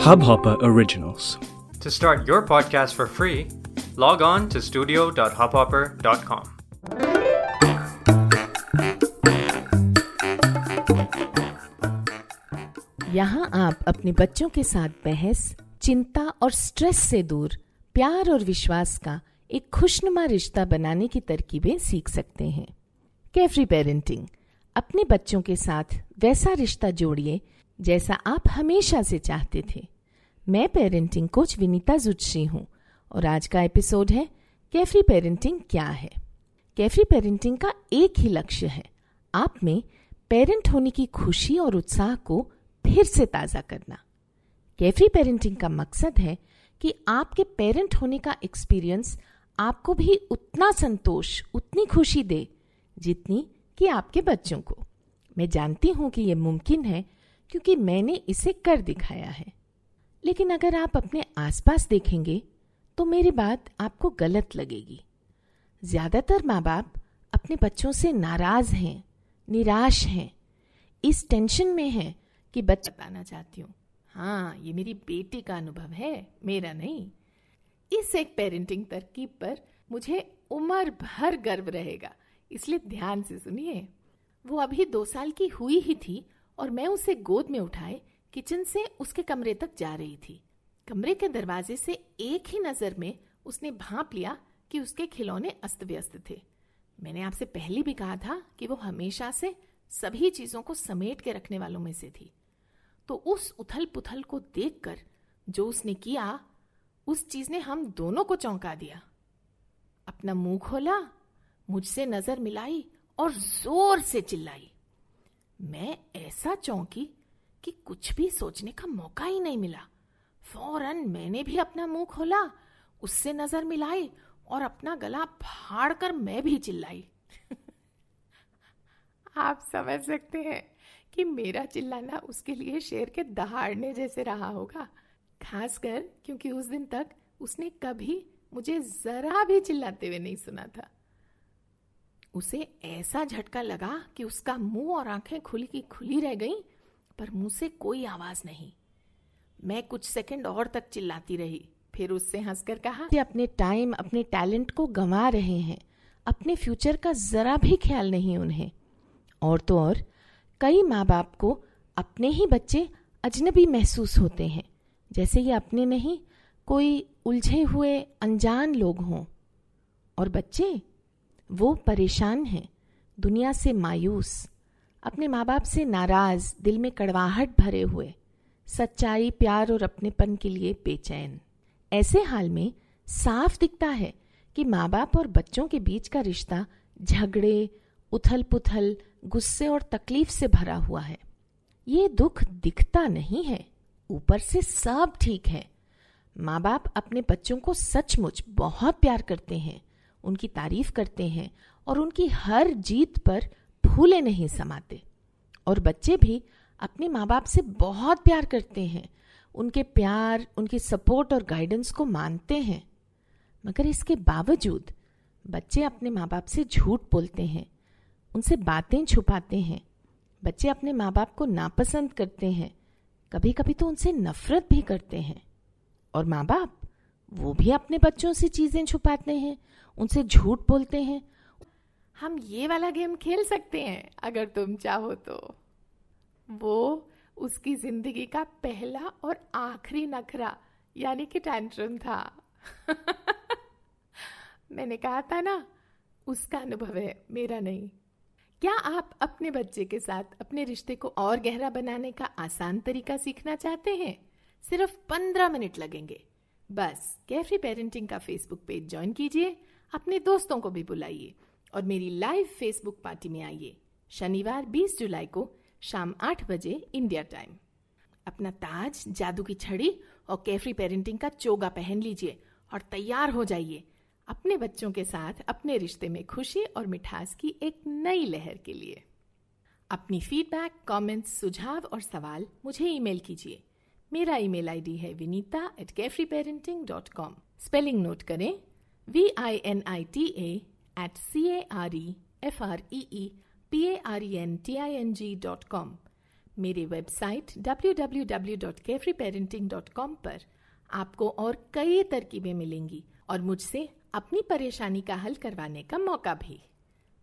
Hubhopper Originals. To start your podcast for free, log on to studio.hubhopper.com. यहाँ आप अपने बच्चों के साथ बहस चिंता और स्ट्रेस से दूर प्यार और विश्वास का एक खुशनुमा रिश्ता बनाने की तरकीबें सीख सकते हैं कैफरी पेरेंटिंग अपने बच्चों के साथ वैसा रिश्ता जोड़िए जैसा आप हमेशा से चाहते थे। मैं पेरेंटिंग कोच विनीता जुटश्री हूँ और आज का एपिसोड है कैफरी पेरेंटिंग क्या है? कैफरी पेरेंटिंग का एक ही लक्ष्य है, आप में पेरेंट होने की खुशी और उत्साह को फिर से ताज़ा करना। कैफरी पेरेंटिंग का मकसद है कि आपके पेरेंट होने का एक्सपीरियंस आपको भी उतना संतोष, उतनी खुशी दे, जितनी कि आपके बच्चों को। मैं जानती हूँ कि यह मुमकिन है क्योंकि मैंने इसे कर दिखाया है। लेकिन अगर आप अपने आसपास देखेंगे तो मेरी बात आपको गलत लगेगी। ज़्यादातर माँ बाप अपने बच्चों से नाराज़ हैं, निराश हैं, इस टेंशन में हैं कि बच्चा बताना चाहती हूँ। हाँ ये मेरी बेटी का अनुभव है, मेरा नहीं। इस एक पेरेंटिंग तरकीब पर मुझे उम्र भर गर्व रहेगा, इसलिए ध्यान से सुनिए। वो अभी दो साल की हुई ही थी और मैं उसे गोद में उठाए, किचन से उसके कमरे तक जा रही थी। कमरे के दरवाजे से एक ही नज़र में उसने भाप लिया कि उसके खिलौने अस्त व्यस्त थे। मैंने आपसे पहले भी कहा था कि वो हमेशा से सभी चीज़ों को समेट के रखने वालों में से थी। तो उस उथल पुथल को देखकर जो उसने किया, उस चीज़ ने हम दोनों को चौंका दिया। अपना मुँह खोला, मुझसे नज़र मिलाई और ज़ोर से चिल्लाई। मैं ऐसा चौंकी कि कुछ भी सोचने का मौका ही नहीं मिला। फ़ौरन मैंने भी अपना मुँह खोला, उससे नज़र मिलाई और अपना गला फाड़ कर मैं भी चिल्लाई। आप समझ सकते हैं कि मेरा चिल्लाना उसके लिए शेर के दहाड़ने जैसे रहा होगा, खासकर क्योंकि उस दिन तक उसने कभी मुझे जरा भी चिल्लाते हुए नहीं सुना था। उसे ऐसा झटका लगा कि उसका मुँह और आँखें खुली की खुली रह गईं, पर मुँह से कोई आवाज़ नहीं। मैं कुछ सेकंड और तक चिल्लाती रही फिर उससे हंसकर कहा कि अपने टाइम अपने टैलेंट को गंवा रहे हैं। अपने फ्यूचर का जरा भी ख्याल नहीं उन्हें। और तो और कई माँ बाप को अपने ही बच्चे अजनबी महसूस होते हैं। जैसे ये अपने नहीं कोई उलझे हुए अनजान लोग हों। और बच्चे वो परेशान हैं। दुनिया से मायूस, अपने माँ बाप से नाराज़, दिल में कड़वाहट भरे हुए, सच्चाई, प्यार और अपनेपन के लिए बेचैन। ऐसे हाल में साफ़ दिखता है कि माँ बाप और बच्चों के बीच का रिश्ता झगड़े उथल पुथल गुस्से और तकलीफ़ से भरा हुआ है। ये दुख दिखता नहीं है, ऊपर से सब ठीक है। माँ बाप अपने बच्चों को सचमुच बहुत प्यार करते हैं। उनकी तारीफ़ करते हैं और उनकी हर जीत पर फूले नहीं समाते। और बच्चे भी अपने माँ बाप से बहुत प्यार करते हैं। उनके प्यार, उनकी सपोर्ट और गाइडेंस को मानते हैं। मगर इसके बावजूद बच्चे अपने माँ बाप से झूठ बोलते हैं। उनसे बातें छुपाते हैं। बच्चे अपने माँ बाप को नापसंद करते हैं। कभी कभी तो उनसे नफरत भी करते हैं। और माँ बाप वो भी अपने बच्चों से चीज़ें छुपाते हैं, उनसे झूठ बोलते हैं। हम ये वाला गेम खेल सकते हैं, अगर तुम चाहो तो। वो उसकी ज़िंदगी का पहला और आखिरी नखरा, यानी कि टैंट्रम था। मैंने कहा था ना, उसका अनुभव है, मेरा नहीं। क्या आप अपने बच्चे के साथ अपने रिश्ते को और गहरा बनाने का आसान तरीका सीखना चाहते हैं? सिर्फ़ पंद्रह मिनट लगेंगे। बस कैफरी पेरेंटिंग का फेसबुक पेज ज्वाइन कीजिए, अपने दोस्तों को भी बुलाइए और मेरी लाइव फेसबुक पार्टी में आइए। शनिवार 20 जुलाई को शाम 8 बजे इंडिया टाइम अपना ताज, जादू की छड़ी और कैफरी पेरेंटिंग का चोगा पहन लीजिए और तैयार हो जाइए। अपने बच्चों के साथ अपने रिश्ते में खुशी और मिठास की एक नई लहर के लिए। अपनी फीडबैक कमेंट्स सुझाव और सवाल मुझे ईमेल कीजिए। मेरा ईमेल आईडी है Vinita at carefree parenting dot com spelling note करें। V I N I T at C A R E F R E E P A R E N T I N G dot com मेरे website W W W dot carefree parenting dot com पर आपको और कई तरकीबें मिलेंगी और मुझसे अपनी परेशानी का हल करवाने का मौका भी।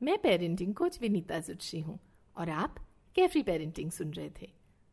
मैं पेरेंटिंग कोच विनीता जुटशी हूँ और आप कैफरी पेरेंटिंग सुन रहे थे।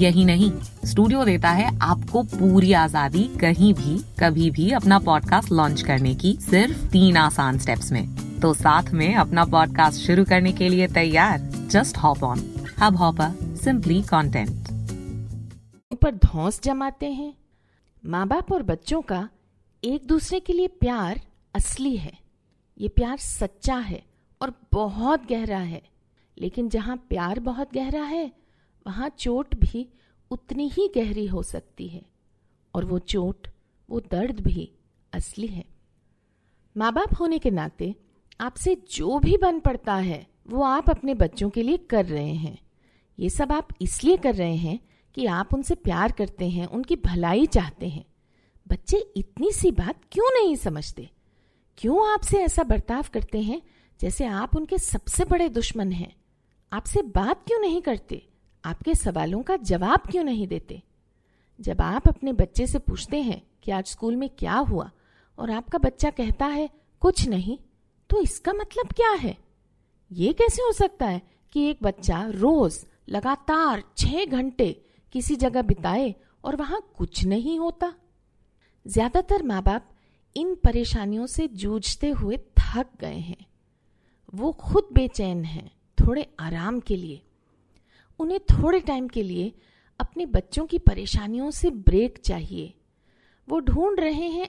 यही नहीं स्टूडियो देता है आपको पूरी आज़ादी कहीं भी, कभी भी अपना पॉडकास्ट लॉन्च करने की सिर्फ़ तीन आसान स्टेप्स में। तो साथ में अपना पॉडकास्ट शुरू करने के लिए तैयार just hop on hub hopper simply content पर धौस जमाते हैं। माँ बाप और बच्चों का एक दूसरे के लिए प्यार असली है। ये प्यार सच्चा है और बहुत गहरा है। लेकिन जहाँ प्यार बहुत गहरा है वहाँ चोट भी उतनी ही गहरी हो सकती है और वो चोट, वो दर्द भी असली है। माँ बाप होने के नाते आपसे जो भी बन पड़ता है, वो आप अपने बच्चों के लिए कर रहे हैं। ये सब आप इसलिए कर रहे हैं कि आप उनसे प्यार करते हैं, उनकी भलाई चाहते हैं। बच्चे इतनी सी बात क्यों नहीं समझते? क्यों आपसे ऐसा बर्ताव करते हैं जैसे आप उनके सबसे बड़े दुश्मन हैं? आपसे बात क्यों नहीं करते? आपके सवालों का जवाब क्यों नहीं देते? जब आप अपने बच्चे से पूछते हैं कि आज स्कूल में क्या हुआ और आपका बच्चा कहता है, कुछ नहीं तो इसका मतलब क्या है? ये कैसे हो सकता है कि एक बच्चा रोज लगातार छह घंटे किसी जगह बिताए और वहाँ कुछ नहीं होता? ज़्यादातर माँ बाप इन परेशानियों से जूझते हुए थक गए हैं। वो खुद बेचैन हैं, थोड़े आराम के लिए। उन्हें थोड़े टाइम के लिए अपने बच्चों की परेशानियों से ब्रेक चाहिए। वो ढूंढ रहे हैं